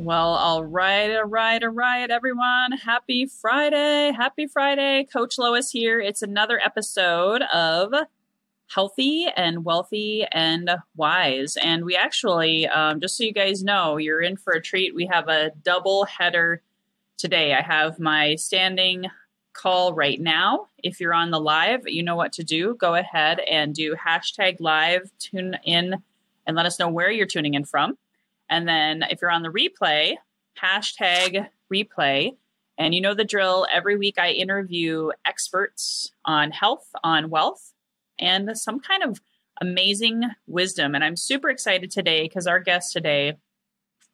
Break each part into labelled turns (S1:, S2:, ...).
S1: Well, all right, all right, all right, everyone. Happy Friday. Happy Friday. Coach Lois here. It's another episode of Healthy and Wealthy and Wise. And we actually, um, just so you guys know, you're in for a treat. We have a double header today. I have my standing call right now. If you're on the live, you know what to do. Go ahead and do hashtag live, tune in, and let us know where you're tuning in from. And then if you're on the replay, hashtag replay. And you know the drill. Every week I interview experts on health, on wealth, and some kind of amazing wisdom. And I'm super excited today because our guest today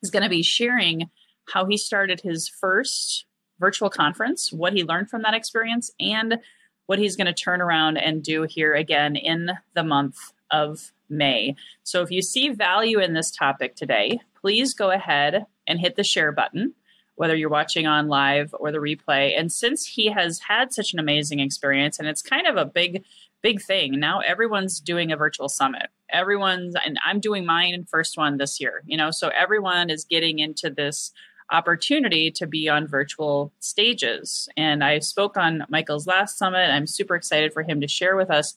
S1: is going to be sharing how he started his first virtual conference, what he learned from that experience, and what he's going to turn around and do here again in the month of May. So if you see value in this topic today, please go ahead and hit the share button, whether you're watching on live or the replay. And since he has had such an amazing experience, and it's kind of a big, big thing, now everyone's doing a virtual summit. Everyone's, and I'm doing mine first one this year, you know, so everyone is getting into this opportunity to be on virtual stages. And I spoke on Michael's last summit. I'm super excited for him to share with us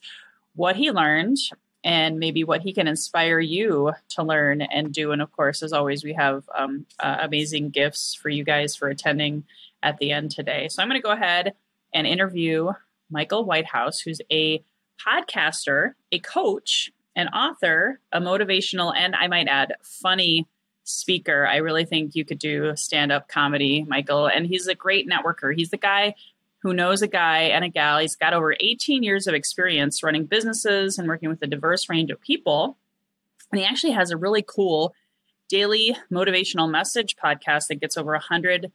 S1: what he learned and maybe what he can inspire you to learn and do. And of course, as always, we have um, uh, amazing gifts for you guys for attending at the end today. So I'm going to go ahead and interview Michael Whitehouse, who's a podcaster, a coach, an author, a motivational, and I might add, funny speaker. I really think you could do stand up comedy, Michael. And he's a great networker. He's the guy who knows a guy and a gal. He's got over 18 years of experience running businesses and working with a diverse range of people. And he actually has a really cool daily motivational message podcast that gets over 100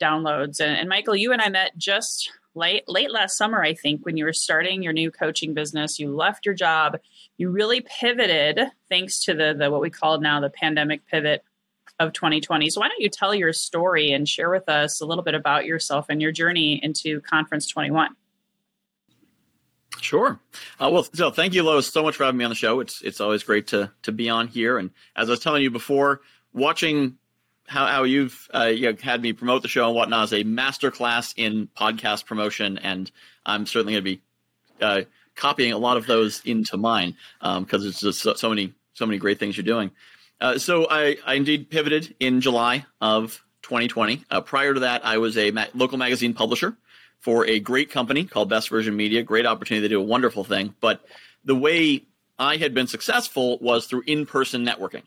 S1: downloads. And, and, Michael, you and I met just late late last summer, I think, when you were starting your new coaching business. You left your job. You really pivoted thanks to the the what we call now the pandemic pivot of 2020. So why don't you tell your story and share with us a little bit about yourself and your journey into Conference 21?
S2: Sure. Uh, well, so thank you, Lois, so much for having me on the show. It's it's always great to to be on here. And as I was telling you before, watching how, how you've uh, you know, had me promote the show and whatnot is a masterclass in podcast promotion, and I'm certainly going to be uh, copying a lot of those into mine because um, it's just so, so many so many great things you're doing. Uh, so I, I indeed pivoted in July of 2020. Uh, prior to that, I was a ma- local magazine publisher for a great company called Best Version Media. Great opportunity. They do a wonderful thing. But the way I had been successful was through in person networking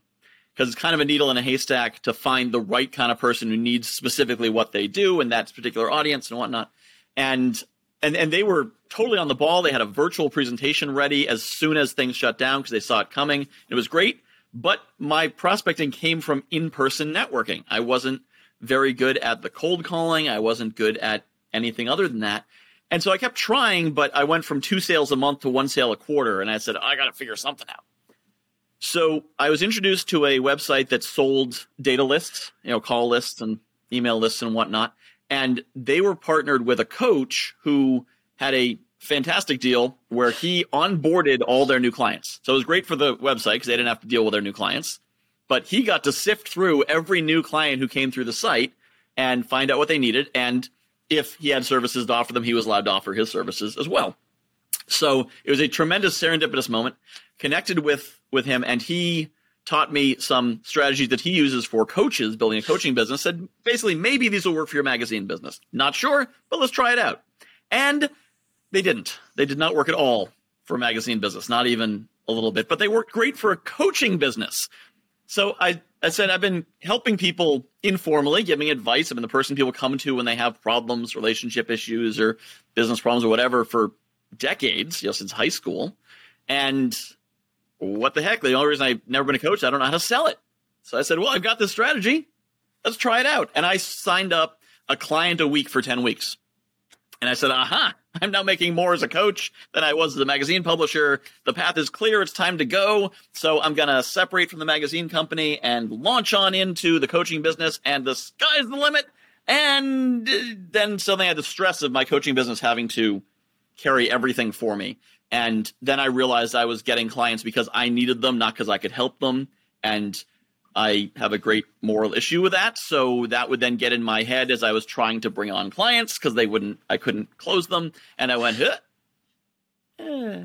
S2: because it's kind of a needle in a haystack to find the right kind of person who needs specifically what they do and that particular audience and whatnot. And and and they were totally on the ball. They had a virtual presentation ready as soon as things shut down because they saw it coming. It was great. But my prospecting came from in person networking. I wasn't very good at the cold calling, I wasn't good at anything other than that. And so I kept trying, but I went from two sales a month to one sale a quarter. And I said, I got to figure something out. So I was introduced to a website that sold data lists, you know, call lists and email lists and whatnot. And they were partnered with a coach who had a fantastic deal where he onboarded all their new clients. So it was great for the website because they didn't have to deal with their new clients. But he got to sift through every new client who came through the site and find out what they needed. And if he had services to offer them, he was allowed to offer his services as well. So it was a tremendous serendipitous moment. Connected with with him, and he taught me some strategies that he uses for coaches building a coaching business. Said basically maybe these will work for your magazine business. Not sure, but let's try it out. And they didn't. They did not work at all for magazine business, not even a little bit, but they worked great for a coaching business. So I, I said, I've been helping people informally, giving advice. I've been the person people come to when they have problems, relationship issues, or business problems, or whatever for decades, you know, since high school. And what the heck? The only reason I've never been a coach, I don't know how to sell it. So I said, well, I've got this strategy. Let's try it out. And I signed up a client a week for 10 weeks. And I said, aha, I'm now making more as a coach than I was as a magazine publisher. The path is clear. It's time to go. So I'm going to separate from the magazine company and launch on into the coaching business. And the sky's the limit. And uh, then suddenly I had the stress of my coaching business having to carry everything for me. And then I realized I was getting clients because I needed them, not because I could help them. And I have a great moral issue with that. So that would then get in my head as I was trying to bring on clients because they wouldn't, I couldn't close them. And I went, huh.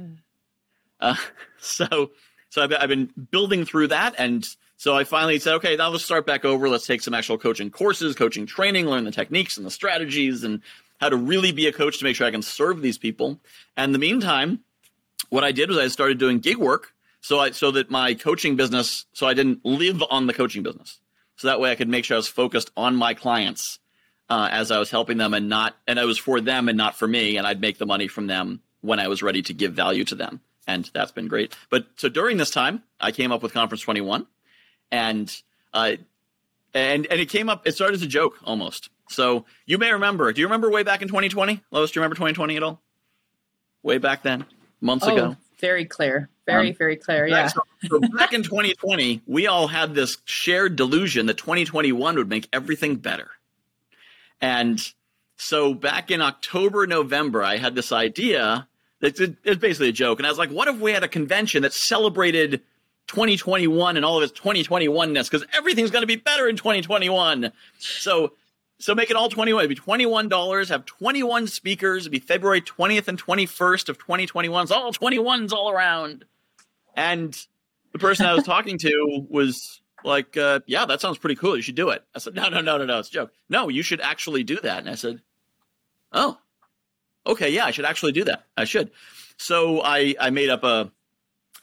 S2: Uh, so, so I've, I've been building through that. And so I finally said, okay, now let's start back over. Let's take some actual coaching courses, coaching training, learn the techniques and the strategies and how to really be a coach to make sure I can serve these people. And in the meantime, what I did was I started doing gig work so I so that my coaching business so I didn't live on the coaching business. So that way I could make sure I was focused on my clients uh, as I was helping them and not and I was for them and not for me and I'd make the money from them when I was ready to give value to them. And that's been great. But so during this time, I came up with Conference 21 and uh, and and it came up it started as a joke almost. So you may remember, do you remember way back in 2020? Lois, do you remember 2020 at all? Way back then, months
S1: oh,
S2: ago.
S1: Very clear. Very, um, very clear. Yeah.
S2: So, so back in 2020, we all had this shared delusion that 2021 would make everything better. And so back in October, November, I had this idea that it's basically a joke. And I was like, what if we had a convention that celebrated 2021 and all of its 2021ness? Because everything's going to be better in 2021. So so make it all 21. It'd be $21, have 21 speakers. It'd be February 20th and 21st of 2021. It's all 21s all around. And the person I was talking to was like, uh, yeah, that sounds pretty cool. You should do it. I said, no, no, no, no, no. It's a joke. No, you should actually do that. And I said, oh, okay. Yeah, I should actually do that. I should. So I, I made up a,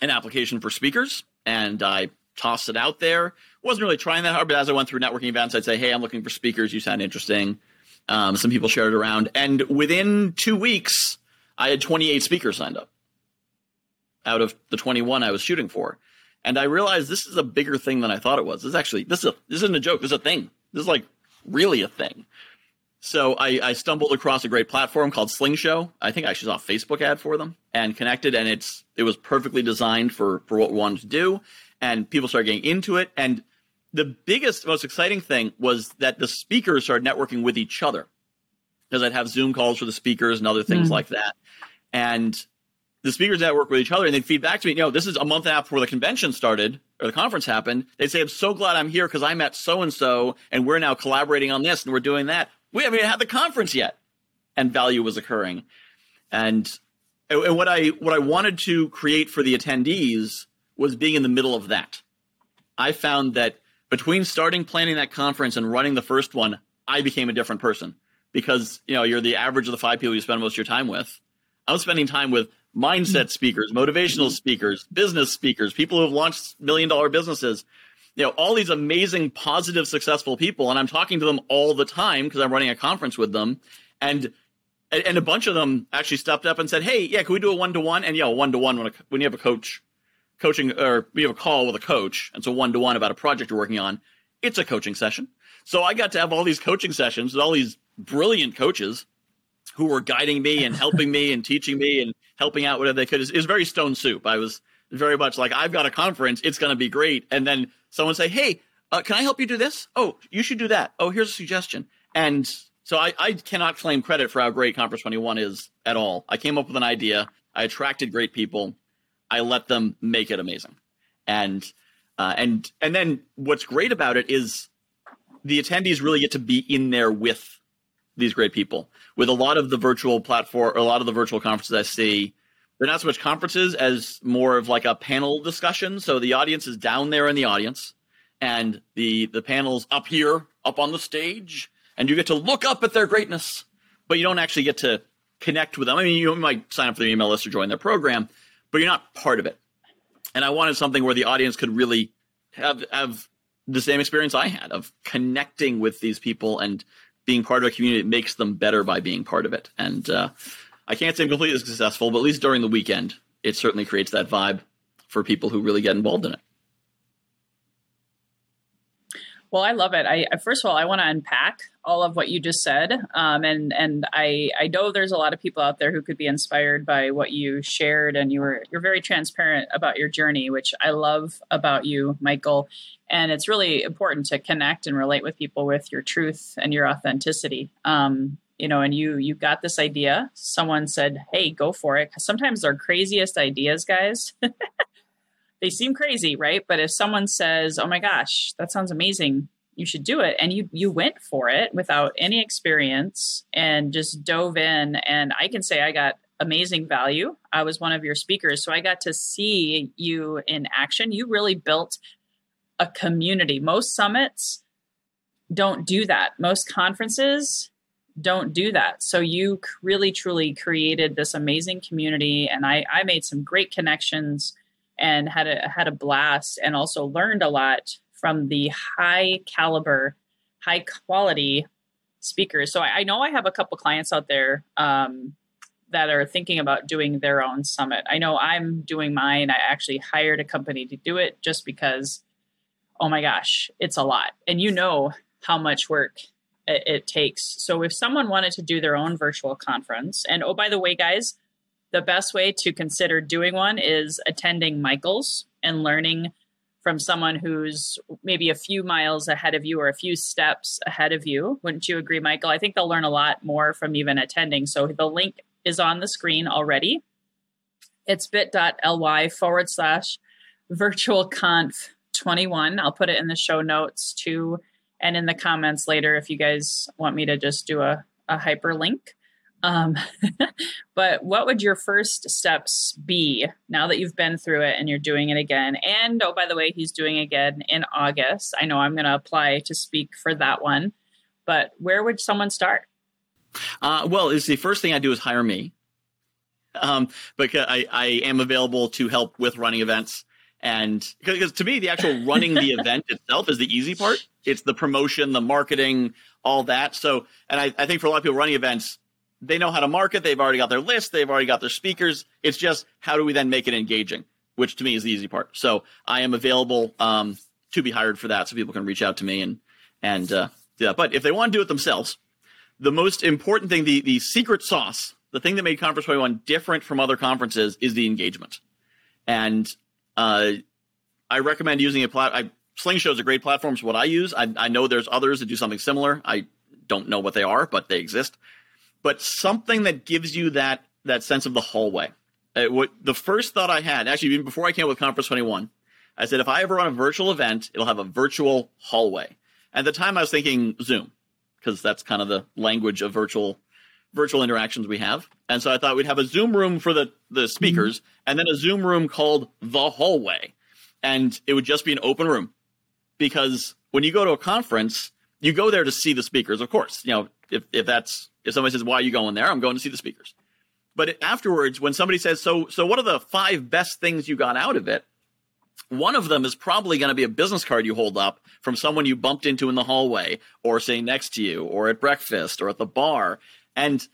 S2: an application for speakers and I tossed it out there wasn't really trying that hard, but as I went through networking events, I'd say, "Hey, I'm looking for speakers. You sound interesting." Um, some people shared it around, and within two weeks, I had 28 speakers signed up out of the 21 I was shooting for, and I realized this is a bigger thing than I thought it was. This is actually this is a, this isn't a joke. This is a thing. This is like really a thing. So I, I stumbled across a great platform called Slingshow. I think I actually saw a Facebook ad for them and connected, and it's it was perfectly designed for for what we wanted to do. And people started getting into it, and the biggest, most exciting thing was that the speakers started networking with each other because I'd have Zoom calls for the speakers and other things mm. like that. And the speakers network with each other and they'd feed back to me, you know, this is a month and a half before the convention started or the conference happened. They'd say, I'm so glad I'm here because I met so and so and we're now collaborating on this and we're doing that. We haven't even had the conference yet. And value was occurring. And, and what I what I wanted to create for the attendees was being in the middle of that. I found that between starting planning that conference and running the first one, I became a different person because you know you're the average of the five people you spend most of your time with. I was spending time with mindset speakers, motivational speakers, business speakers, people who have launched million dollar businesses. You know, all these amazing, positive, successful people, and I'm talking to them all the time because I'm running a conference with them, and and a bunch of them actually stepped up and said, "Hey, yeah, can we do a one to one?" And yeah, one to one when you have a coach coaching or we have a call with a coach and so one to one about a project you're working on it's a coaching session so i got to have all these coaching sessions with all these brilliant coaches who were guiding me and helping me and teaching me and helping out whatever they could. It was very stone soup. I was very much like i've got a conference. It's going to be great. And then someone say hey uh, can i help you do this? Oh you should do that. Oh here's a suggestion. And so I, I cannot claim credit for how great conference 21 is at all. I came up with an idea. I attracted great people. I let them make it amazing. And uh, and and then what's great about it is the attendees really get to be in there with these great people. With a lot of the virtual platform, or a lot of the virtual conferences I see, they're not so much conferences as more of like a panel discussion. So the audience is down there in the audience, and the the panel's up here, up on the stage, and you get to look up at their greatness, but you don't actually get to connect with them. I mean, you might sign up for their email list or join their program, but you're not part of it. And I wanted something where the audience could really have have the same experience I had of connecting with these people and being part of a community that makes them better by being part of it. And uh, I can't say I'm completely successful, but at least during the weekend, it certainly creates that vibe for people who really get involved in it.
S1: Well, I love it. I first of all, I want to unpack all of what you just said, um, and and I I know there's a lot of people out there who could be inspired by what you shared, and you were you're very transparent about your journey, which I love about you, Michael. And it's really important to connect and relate with people with your truth and your authenticity. Um, you know, and you you got this idea. Someone said, "Hey, go for it." Sometimes our craziest ideas, guys. they seem crazy, right? But if someone says, "Oh my gosh, that sounds amazing," you should do it, and you you went for it without any experience and just dove in, and I can say I got amazing value. I was one of your speakers, so I got to see you in action. You really built a community. Most summits don't do that. Most conferences don't do that. So you really truly created this amazing community and I I made some great connections and had a had a blast and also learned a lot from the high caliber, high quality speakers. So I, I know I have a couple clients out there um, that are thinking about doing their own summit. I know I'm doing mine. I actually hired a company to do it just because, oh my gosh, it's a lot. And you know how much work it, it takes. So if someone wanted to do their own virtual conference, and oh, by the way, guys, the best way to consider doing one is attending Michael's and learning from someone who's maybe a few miles ahead of you or a few steps ahead of you. Wouldn't you agree, Michael? I think they'll learn a lot more from even attending. So the link is on the screen already. It's bit.ly forward slash virtual conf 21. I'll put it in the show notes too and in the comments later if you guys want me to just do a, a hyperlink. Um, but what would your first steps be now that you've been through it and you're doing it again? And oh, by the way, he's doing again in August. I know I'm going to apply to speak for that one, but where would someone start?
S2: Uh, well, is the first thing I do is hire me, um, because I, I am available to help with running events. And because to me, the actual running the event itself is the easy part. It's the promotion, the marketing, all that. So, and I, I think for a lot of people running events, they know how to market. They've already got their list. They've already got their speakers. It's just how do we then make it engaging, which to me is the easy part. So I am available um, to be hired for that, so people can reach out to me and and uh, do that. But if they want to do it themselves, the most important thing, the the secret sauce, the thing that made Conference 21 different from other conferences, is the engagement. And uh, I recommend using a plat. Slingshot is a great platform. It's what I use. I, I know there's others that do something similar. I don't know what they are, but they exist but something that gives you that that sense of the hallway. Uh, what the first thought I had, actually, even before I came up with Conference 21, I said if I ever run a virtual event, it'll have a virtual hallway. At the time, I was thinking Zoom because that's kind of the language of virtual virtual interactions we have. And so I thought we'd have a Zoom room for the the speakers, mm-hmm. and then a Zoom room called the hallway, and it would just be an open room because when you go to a conference, you go there to see the speakers, of course. You know, if if that's if somebody says, "Why are you going there?" I'm going to see the speakers. But afterwards, when somebody says, "So, so what are the five best things you got out of it?" One of them is probably going to be a business card you hold up from someone you bumped into in the hallway, or sitting next to you, or at breakfast, or at the bar. And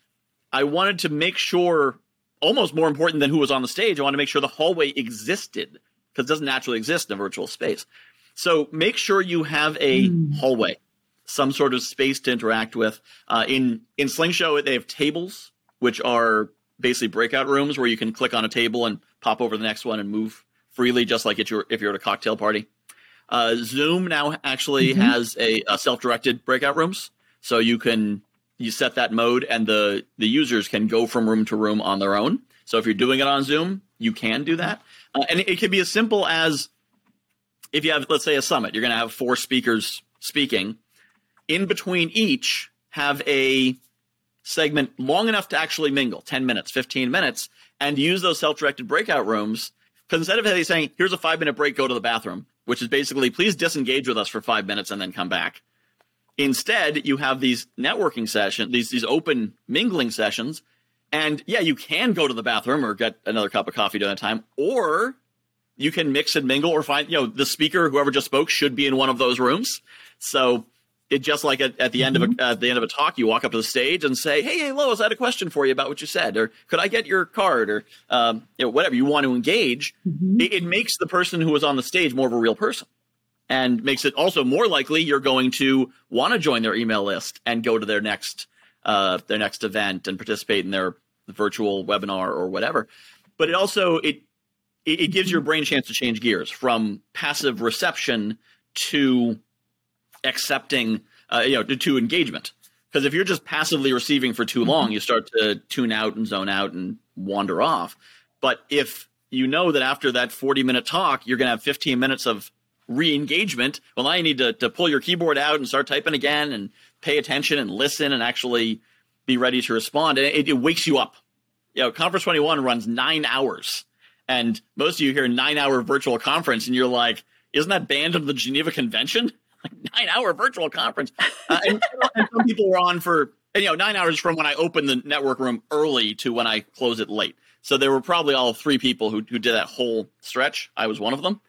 S2: I wanted to make sure, almost more important than who was on the stage, I wanted to make sure the hallway existed because it doesn't naturally exist in a virtual space. So make sure you have a mm. hallway some sort of space to interact with. Uh, in in Slingshot, they have tables, which are basically breakout rooms where you can click on a table and pop over the next one and move freely, just like if you're if you're at a cocktail party. Uh, Zoom now actually mm-hmm. has a, a self-directed breakout rooms, so you can you set that mode and the the users can go from room to room on their own. So if you're doing it on Zoom, you can do that, uh, and it, it can be as simple as if you have let's say a summit, you're going to have four speakers speaking in between each have a segment long enough to actually mingle 10 minutes 15 minutes and use those self-directed breakout rooms because instead of saying here's a five minute break go to the bathroom which is basically please disengage with us for five minutes and then come back instead you have these networking sessions these, these open mingling sessions And yeah, you can go to the bathroom or get another cup of coffee during that time, or you can mix and mingle or find, you know, the speaker, whoever just spoke, should be in one of those rooms. So it just like at, at the end mm-hmm. of a, at the end of a talk, you walk up to the stage and say, "Hey, hey, Lois, I had a question for you about what you said, or could I get your card, or um, you know, whatever you want to engage." Mm-hmm. It, it makes the person who was on the stage more of a real person, and makes it also more likely you're going to want to join their email list and go to their next uh, their next event and participate in their virtual webinar or whatever. But it also it it, it gives your brain a chance to change gears from passive reception to accepting, uh, you know, to, to engagement. Because if you're just passively receiving for too long, mm-hmm. you start to tune out and zone out and wander off. But if you know that after that 40 minute talk, you're going to have 15 minutes of re engagement, well, now you need to, to pull your keyboard out and start typing again and pay attention and listen and actually be ready to respond. And it, it wakes you up. You know, Conference 21 runs nine hours. And most of you hear nine hour virtual conference and you're like, isn't that banned under the Geneva Convention? Nine hour virtual conference. Uh, and, and, some people were on for, you know, nine hours from when I opened the network room early to when I close it late. So there were probably all three people who, who did that whole stretch. I was one of them.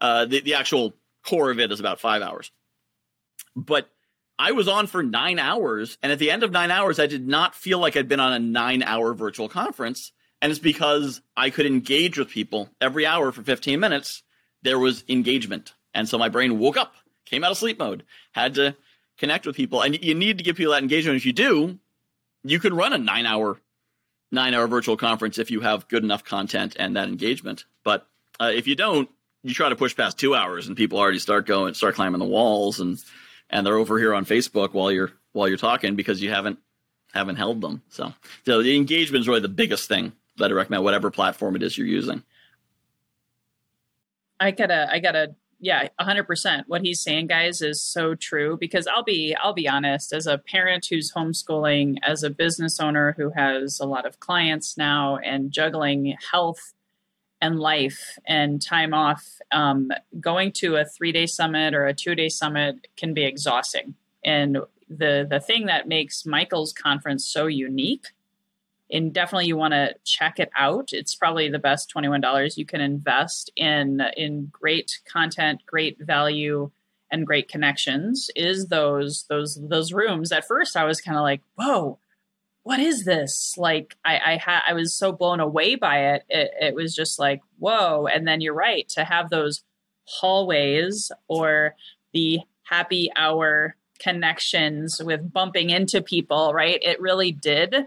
S2: Uh, the, the actual core of it is about five hours. But I was on for nine hours. And at the end of nine hours, I did not feel like I'd been on a nine hour virtual conference. And it's because I could engage with people every hour for 15 minutes. There was engagement. And so my brain woke up came out of sleep mode, had to connect with people. And you need to give people that engagement. If you do, you can run a nine hour, nine hour virtual conference if you have good enough content and that engagement. But uh, if you don't, you try to push past two hours and people already start going, start climbing the walls and, and they're over here on Facebook while you're, while you're talking because you haven't, haven't held them. So, so the engagement is really the biggest thing that I recommend, whatever platform it is you're using.
S1: I gotta, I gotta yeah 100% what he's saying guys is so true because i'll be i'll be honest as a parent who's homeschooling as a business owner who has a lot of clients now and juggling health and life and time off um, going to a three day summit or a two day summit can be exhausting. And the the thing that makes michael's conference so unique and definitely you want to check it out. It's probably the best $21 you can invest in in great content, great value and great connections is those those those rooms. At first I was kind of like, "Whoa, what is this?" Like I I had I was so blown away by it. it. It was just like, "Whoa." And then you're right to have those hallways or the happy hour connections with bumping into people, right? It really did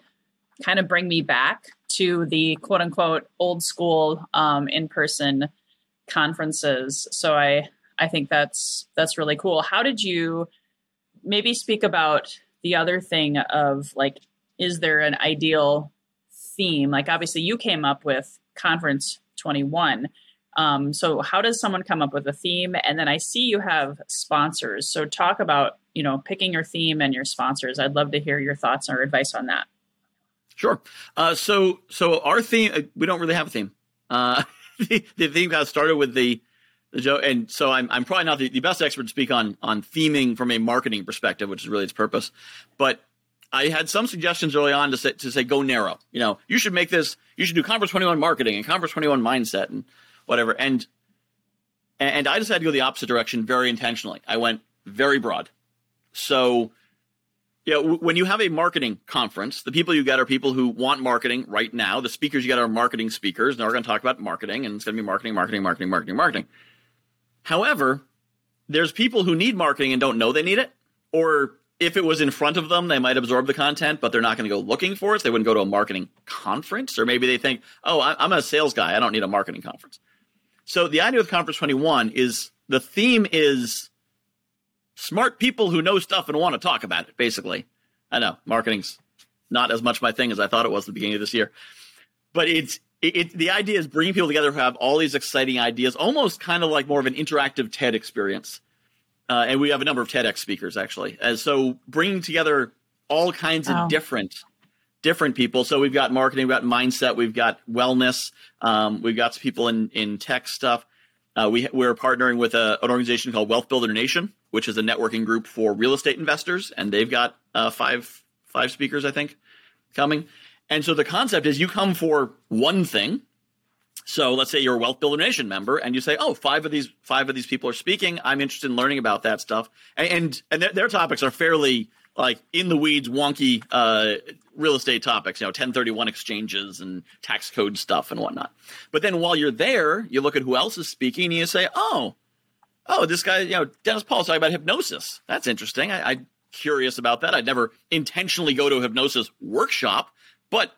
S1: kind of bring me back to the quote unquote old school um, in person conferences. So I I think that's that's really cool. How did you maybe speak about the other thing of like is there an ideal theme? Like obviously you came up with conference 21. Um, so how does someone come up with a theme? And then I see you have sponsors. So talk about you know picking your theme and your sponsors. I'd love to hear your thoughts or advice on that.
S2: Sure. Uh, so so our theme uh, we don't really have a theme. Uh, the, the, theme got started with the the joke, and so I'm I'm probably not the, the best expert to speak on on theming from a marketing perspective, which is really its purpose. But I had some suggestions early on to say to say go narrow. You know, you should make this. You should do Conference 21 marketing and Conference 21 mindset and whatever. And and I decided to go the opposite direction very intentionally. I went very broad. So know, when you have a marketing conference, the people you get are people who want marketing right now. The speakers you get are marketing speakers, and we're going to talk about marketing, and it's going to be marketing, marketing, marketing, marketing, marketing. However, there's people who need marketing and don't know they need it, or if it was in front of them, they might absorb the content, but they're not going to go looking for it. They wouldn't go to a marketing conference, or maybe they think, "Oh, I'm a sales guy. I don't need a marketing conference." So the idea with Conference 21 is the theme is smart people who know stuff and want to talk about it, basically. I know marketing's not as much my thing as I thought it was at the beginning of this year. But it's it, it, the idea is bringing people together who have all these exciting ideas, almost kind of like more of an interactive TED experience. Uh, and we have a number of TEDx speakers actually. And so bringing together all kinds wow. of different different people. So we've got marketing, we've got mindset, we've got wellness, um, we've got some people in in tech stuff. Uh, we we're partnering with a, an organization called Wealth Builder Nation, which is a networking group for real estate investors, and they've got uh, five five speakers, I think, coming. And so the concept is you come for one thing. So let's say you're a Wealth Builder Nation member, and you say, "Oh, five of these five of these people are speaking. I'm interested in learning about that stuff." And and, and their, their topics are fairly like in the weeds, wonky uh, real estate topics, you know, 1031 exchanges and tax code stuff and whatnot. But then while you're there, you look at who else is speaking and you say, oh, oh, this guy, you know, Dennis Paul's talking about hypnosis. That's interesting. I, I'm curious about that. I'd never intentionally go to a hypnosis workshop, but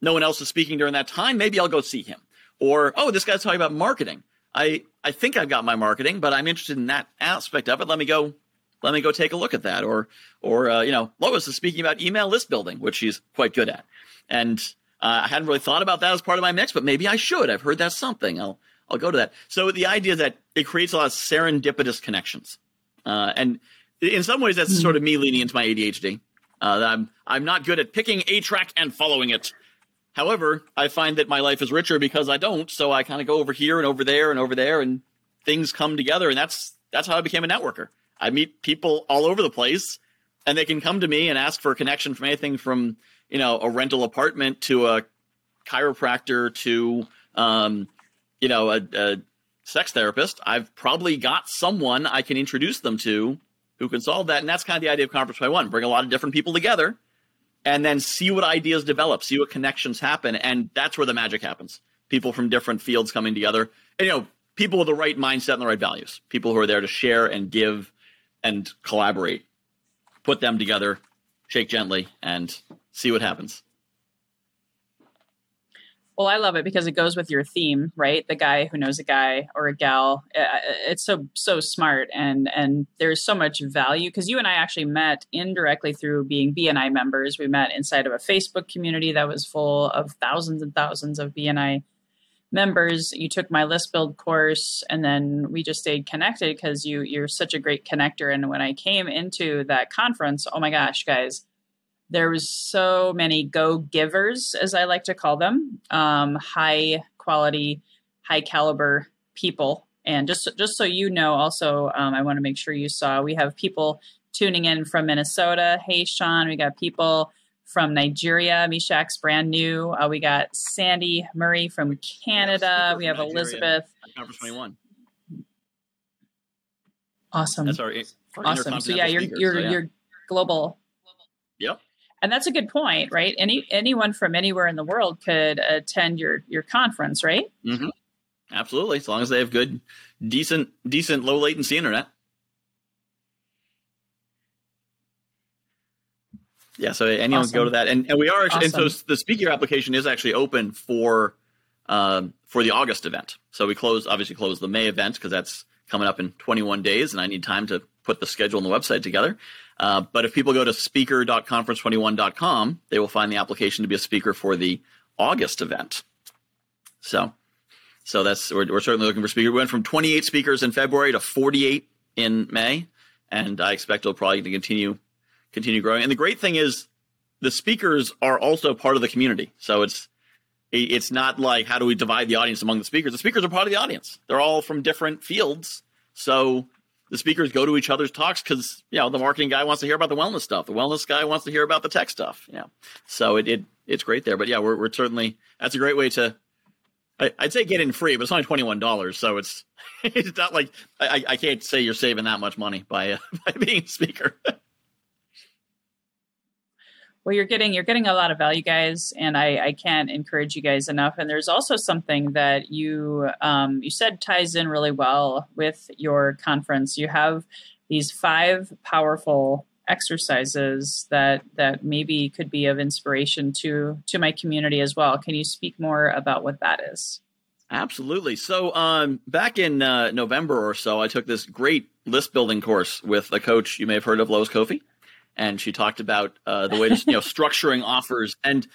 S2: no one else is speaking during that time. Maybe I'll go see him. Or, oh, this guy's talking about marketing. I, I think I've got my marketing, but I'm interested in that aspect of it. Let me go let me go take a look at that. Or, or uh, you know, Lois is speaking about email list building, which she's quite good at. And uh, I hadn't really thought about that as part of my mix, but maybe I should. I've heard that's something. I'll I'll go to that. So the idea that it creates a lot of serendipitous connections, uh, and in some ways that's mm-hmm. sort of me leaning into my ADHD. Uh, I'm I'm not good at picking a track and following it. However, I find that my life is richer because I don't. So I kind of go over here and over there and over there, and things come together, and that's that's how I became a networker. I meet people all over the place, and they can come to me and ask for a connection from anything from you know a rental apartment to a chiropractor to um, you know a, a sex therapist. I've probably got someone I can introduce them to who can solve that, and that's kind of the idea of Conference 21. Bring a lot of different people together, and then see what ideas develop, see what connections happen, and that's where the magic happens. People from different fields coming together, and you know people with the right mindset and the right values. People who are there to share and give and collaborate. Put them together, shake gently, and see what happens.
S1: Well, I love it because it goes with your theme, right? The guy who knows a guy or a gal. It's so so smart, and and there's so much value because you and I actually met indirectly through being BNI members. We met inside of a Facebook community that was full of thousands and thousands of BNI members you took my list build course and then we just stayed connected because you you're such a great connector and when i came into that conference oh my gosh guys there was so many go givers as i like to call them um, high quality high caliber people and just just so you know also um, i want to make sure you saw we have people tuning in from minnesota hey sean we got people from Nigeria. Meshach's brand new. Uh, we got Sandy Murray from Canada. we have Nigeria. Elizabeth.
S2: Conference 21.
S1: Awesome.
S2: That's our,
S1: our awesome. So yeah, you're you're so, yeah. you're global. And that's a good point, right? Any anyone from anywhere in the world could attend your your conference, right?
S2: Mm-hmm. Absolutely, as long as they have good, decent, decent low latency internet. Yeah, so anyone awesome. can go to that, and, and we are awesome. and so the speaker application is actually open for um, for the August event. So we close obviously close the May event because that's coming up in 21 days, and I need time to put the schedule and the website together. Uh, but if people go to speaker.conference21.com, they will find the application to be a speaker for the August event. So, so that's we're, we're certainly looking for speakers. We went from 28 speakers in February to 48 in May, and I expect it'll probably continue continue growing. And the great thing is the speakers are also part of the community. So it's it's not like how do we divide the audience among the speakers? The speakers are part of the audience. They're all from different fields. So the speakers go to each other's talks because you know the marketing guy wants to hear about the wellness stuff. The wellness guy wants to hear about the tech stuff. Yeah. So it, it it's great there. But yeah, we're we're certainly that's a great way to I, would say get in free, but it's only twenty one dollars, so it's it's not like I, I can't say you're saving that much money by uh, by being a speaker.
S1: well you're getting you're getting a lot of value guys and i i can't encourage you guys enough. And there's also something that you um, you said ties in really well with your conference. You have these five powerful exercises that that maybe could be of inspiration to to my community as well. Can you speak more about what that is?
S2: Absolutely. So um, back in uh, november or so i took this great list building course with a coach you may have heard of lois kofi and she talked about uh, the way to you know structuring offers. And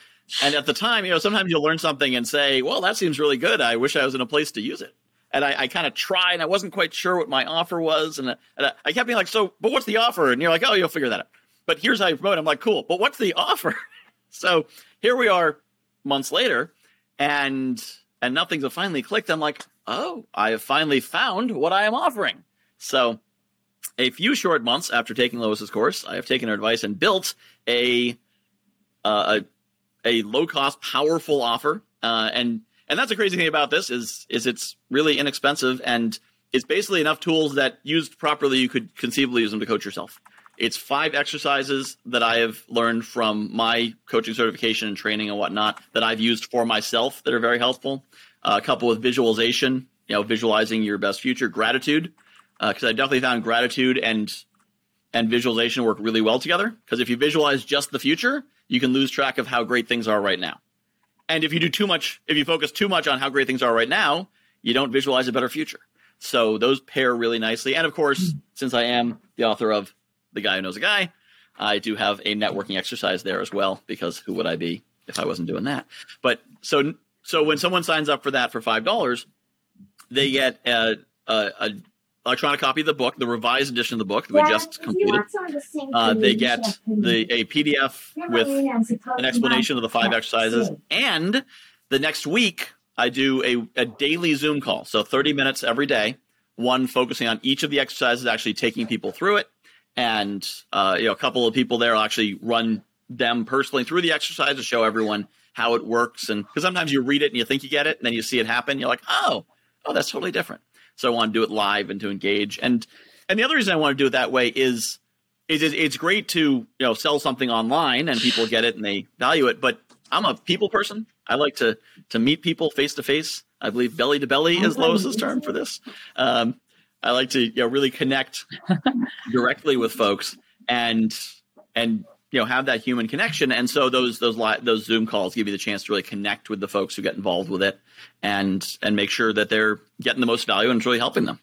S2: and at the time you know sometimes you'll learn something and say well that seems really good. I wish i was in a place to use it. And i, I kind of tried and i wasn't quite sure what my offer was and, and I, kept being like so but what's the offer? And you're like oh you'll figure that out. But here's how you promote it. i'm like cool but what's the offer? So here we are months later and and nothing's finally clicked. I'm like oh i have finally found what i am offering. So a few short months after taking Lois's course, I have taken her advice and built a uh, a, a low cost, powerful offer. Uh, and and that's the crazy thing about this is is it's really inexpensive and it's basically enough tools that used properly you could conceivably use them to coach yourself. It's five exercises that I have learned from my coaching certification and training and whatnot that I've used for myself that are very helpful. Uh, a couple with visualization, you know, visualizing your best future, gratitude, because uh, I definitely found gratitude and and visualization work really well together. Because if you visualize just the future, you can lose track of how great things are right now. And if you do too much, if you focus too much on how great things are right now, you don't visualize a better future. So those pair really nicely. And of course, since I am the author of The Guy Who Knows a Guy, I do have a networking exercise there as well, because who would I be if I wasn't doing that? But so so when someone signs up for that for five dollars, they get a, a, a electronic copy of the book, the revised edition of the book that yeah, we just completed. Uh, they get the a PDF with an explanation of the five exercises, and the next week I do a, a daily Zoom call, so 30 minutes every day, one focusing on each of the exercises, actually taking people through it, and uh, you know a couple of people there will actually run them personally through the exercise to show everyone how it works, and because sometimes you read it and you think you get it, and then you see it happen, you're like, oh, oh, that's totally different. So I want to do it live and to engage. And and the other reason I want to do it that way is is it's great to you know sell something online and people get it and they value it. But I'm a people person. I like to to meet people face to face. I believe belly to belly is Lois's term for this. Um, I like to you know really connect directly with folks and and you know have that human connection. And so those those li- those zoom calls give you the chance to really connect with the folks who get involved with it and and make sure that they're getting the most value and really helping them.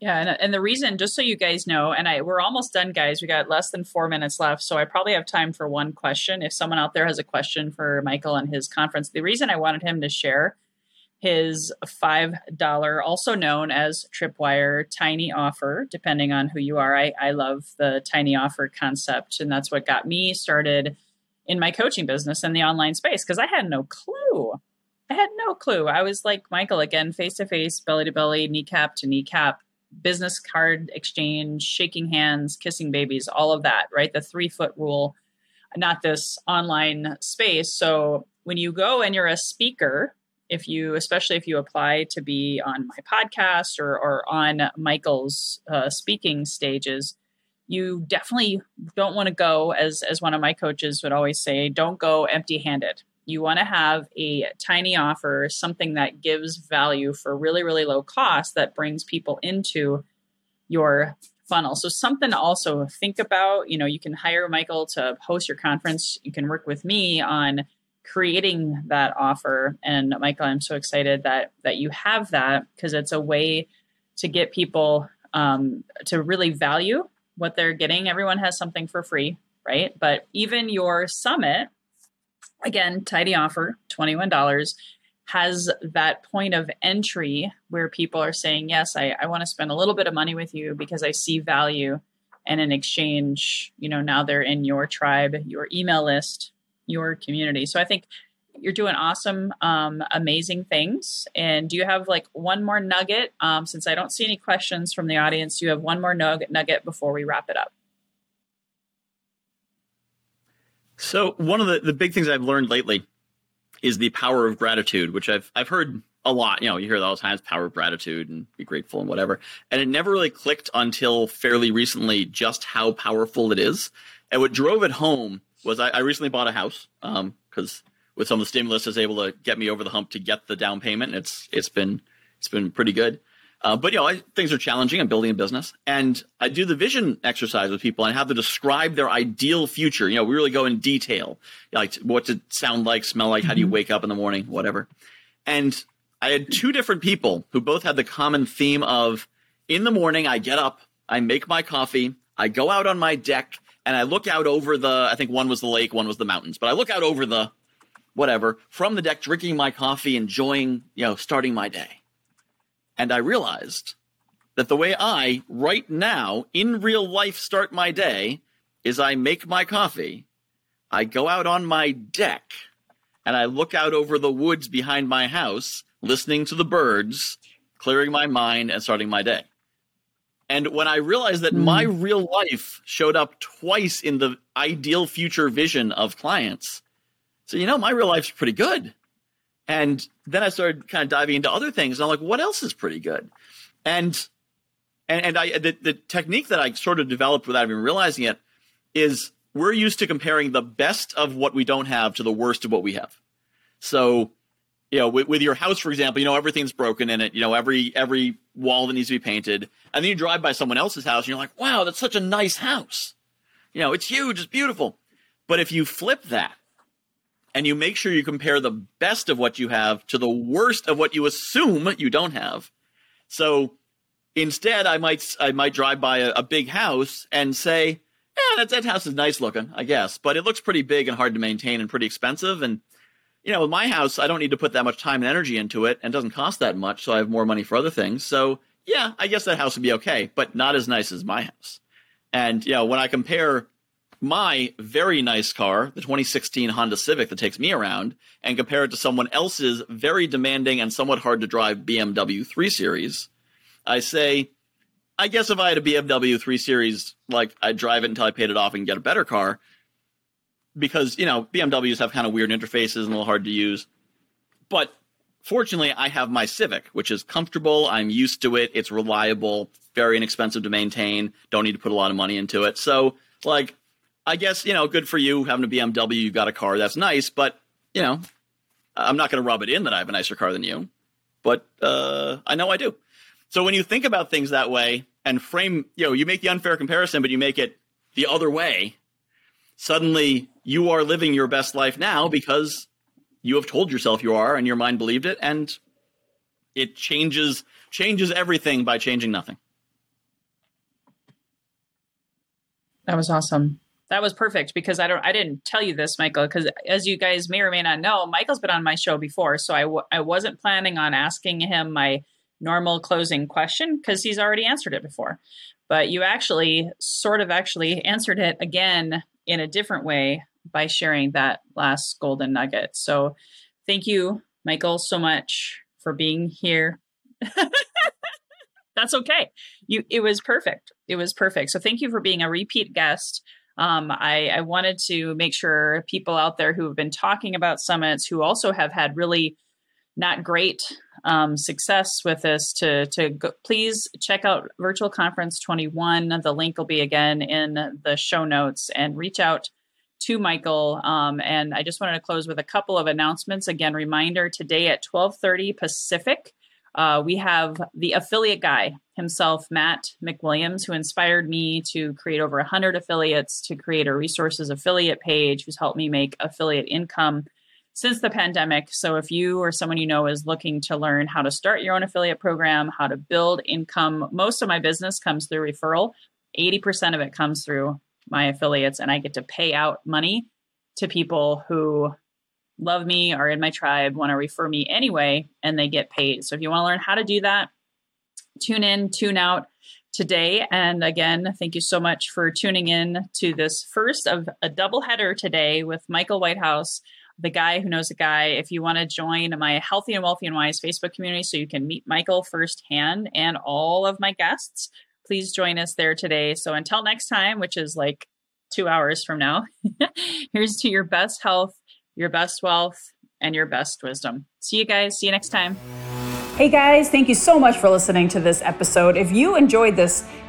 S1: Yeah and, and the reason just so you guys know and i we're almost done guys. We got less than four minutes left so i probably have time for one question. If someone out there has a question for michael and his conference the reason i wanted him to share his $5, also known as Tripwire Tiny Offer, depending on who you are. I, I love the tiny offer concept, and that's what got me started in my coaching business in the online space because I had no clue. I had no clue. I was like Michael again, face to face, belly to belly, kneecap to kneecap, business card exchange, shaking hands, kissing babies, all of that, right? The three foot rule, not this online space. So when you go and you're a speaker, if you especially if you apply to be on my podcast or, or on michael's uh, speaking stages you definitely don't want to go as as one of my coaches would always say don't go empty handed you want to have a tiny offer something that gives value for really really low cost that brings people into your funnel. So something to also think about you know you can hire michael to host your conference. You can work with me on creating that offer. And Michael, I'm so excited that that you have that because it's a way to get people um, to really value what they're getting. Everyone has something for free, right? But even your summit, again, tiny offer, $21, has that point of entry where people are saying, Yes, I, I want to spend a little bit of money with you because I see value. And in exchange, you know, now they're in your tribe, your email list, your community. So I think you're doing awesome, um, amazing things. And do you have like one more nugget? Um, since I don't see any questions from the audience, do you have one more nugget, nugget before we wrap it up?
S2: So one of the, the big things I've learned lately is the power of gratitude, which I've I've heard a lot. You know, you hear that all the times, power of gratitude and be grateful and whatever. And it never really clicked until fairly recently just how powerful it is. And what drove it home was I, I recently bought a house because um, with some of the stimulus, I was able to get me over the hump to get the down payment. And it's it's been it's been pretty good. Uh, but you know, I, things are challenging. I'm building a business, and I do the vision exercise with people and have them describe their ideal future. You know, we really go in detail, like what's it sound like, smell like, how do you mm-hmm. wake up in the morning, whatever. And I had two different people who both had the common theme of in the morning, I get up, I make my coffee, I go out on my deck, and I look out over the, I think one was the lake, one was the mountains, but I look out over the whatever from the deck, drinking my coffee, enjoying, you know, starting my day. And I realized that the way I, right now, in real life, start my day is I make my coffee, I go out on my deck, and I look out over the woods behind my house, listening to the birds, clearing my mind, and starting my day. And when I realized that mm. my real life showed up twice in the ideal future vision of clients, so you know, my real life's pretty good. And then I started kind of diving into other things. And I'm like, what else is pretty good? And and, and I the, the technique that I sort of developed without even realizing it is we're used to comparing the best of what we don't have to the worst of what we have. So, you know, with, with your house, for example, you know everything's broken in it. You know every every wall that needs to be painted, and then you drive by someone else's house, and you're like, "Wow, that's such a nice house." You know, it's huge, it's beautiful. But if you flip that and you make sure you compare the best of what you have to the worst of what you assume you don't have. So instead, I might I might drive by a, a big house and say, "Yeah, that that house is nice looking, I guess, but it looks pretty big and hard to maintain and pretty expensive." And you know, with my house, I don't need to put that much time and energy into it, and it doesn't cost that much, so I have more money for other things. So yeah, I guess that house would be okay, but not as nice as my house. And you know, when I compare my very nice car, the 2016 Honda Civic that takes me around, and compare it to someone else's very demanding and somewhat hard to drive BMW 3 Series, I say, I guess if I had a BMW 3 Series, like I'd drive it until I paid it off and get a better car. Because, you know, BMWs have kind of weird interfaces and a little hard to use. But fortunately, I have my Civic, which is comfortable. I'm used to it. It's reliable, very inexpensive to maintain. Don't need to put a lot of money into it. So, like, I guess, you know, good for you having a BMW. You've got a car. That's nice. But, you know, I'm not going to rub it in that I have a nicer car than you. But uh, I know I do. So when you think about things that way and frame, you know, you make the unfair comparison, but you make it the other way, suddenly you are living your best life now because you have told yourself you are and your mind believed it and it changes changes everything by changing nothing.
S1: That was awesome. That was perfect because I don't I didn't tell you this Michael because as you guys may or may not know Michael's been on my show before so I w- I wasn't planning on asking him my normal closing question because he's already answered it before but you actually sort of actually answered it again in a different way by sharing that last golden nugget. So thank you Michael so much for being here. That's okay. You it was perfect. It was perfect. So thank you for being a repeat guest. Um, I, I wanted to make sure people out there who have been talking about summits who also have had really not great um, success with this to to go, please check out virtual conference 21 the link will be again in the show notes. And reach out to michael. Um, and i just wanted to close with a couple of announcements. Again reminder today at 12.30 pacific uh, we have the affiliate guy himself, Matt McWilliams, who inspired me to create over 100 affiliates to create a resources affiliate page, who's helped me make affiliate income since the pandemic. So if you or someone you know is looking to learn how to start your own affiliate program, how to build income, most of my business comes through referral. 80% of it comes through my affiliates, and I get to pay out money to people who love me, are in my tribe, want to refer me anyway, and they get paid. So if you want to learn how to do that, tune in, tune out today. And again, thank you so much for tuning in to this first of a double header today with Michael Whitehouse, the guy who knows a guy. If you want to join my Healthy and Wealthy and Wise Facebook community so you can meet Michael firsthand and all of my guests, please join us there today. So until next time, which is like two hours from now, here's to your best health your best wealth, and your best wisdom. See you guys. See you next time.
S3: Hey guys, thank you so much for listening to this episode. If you enjoyed this,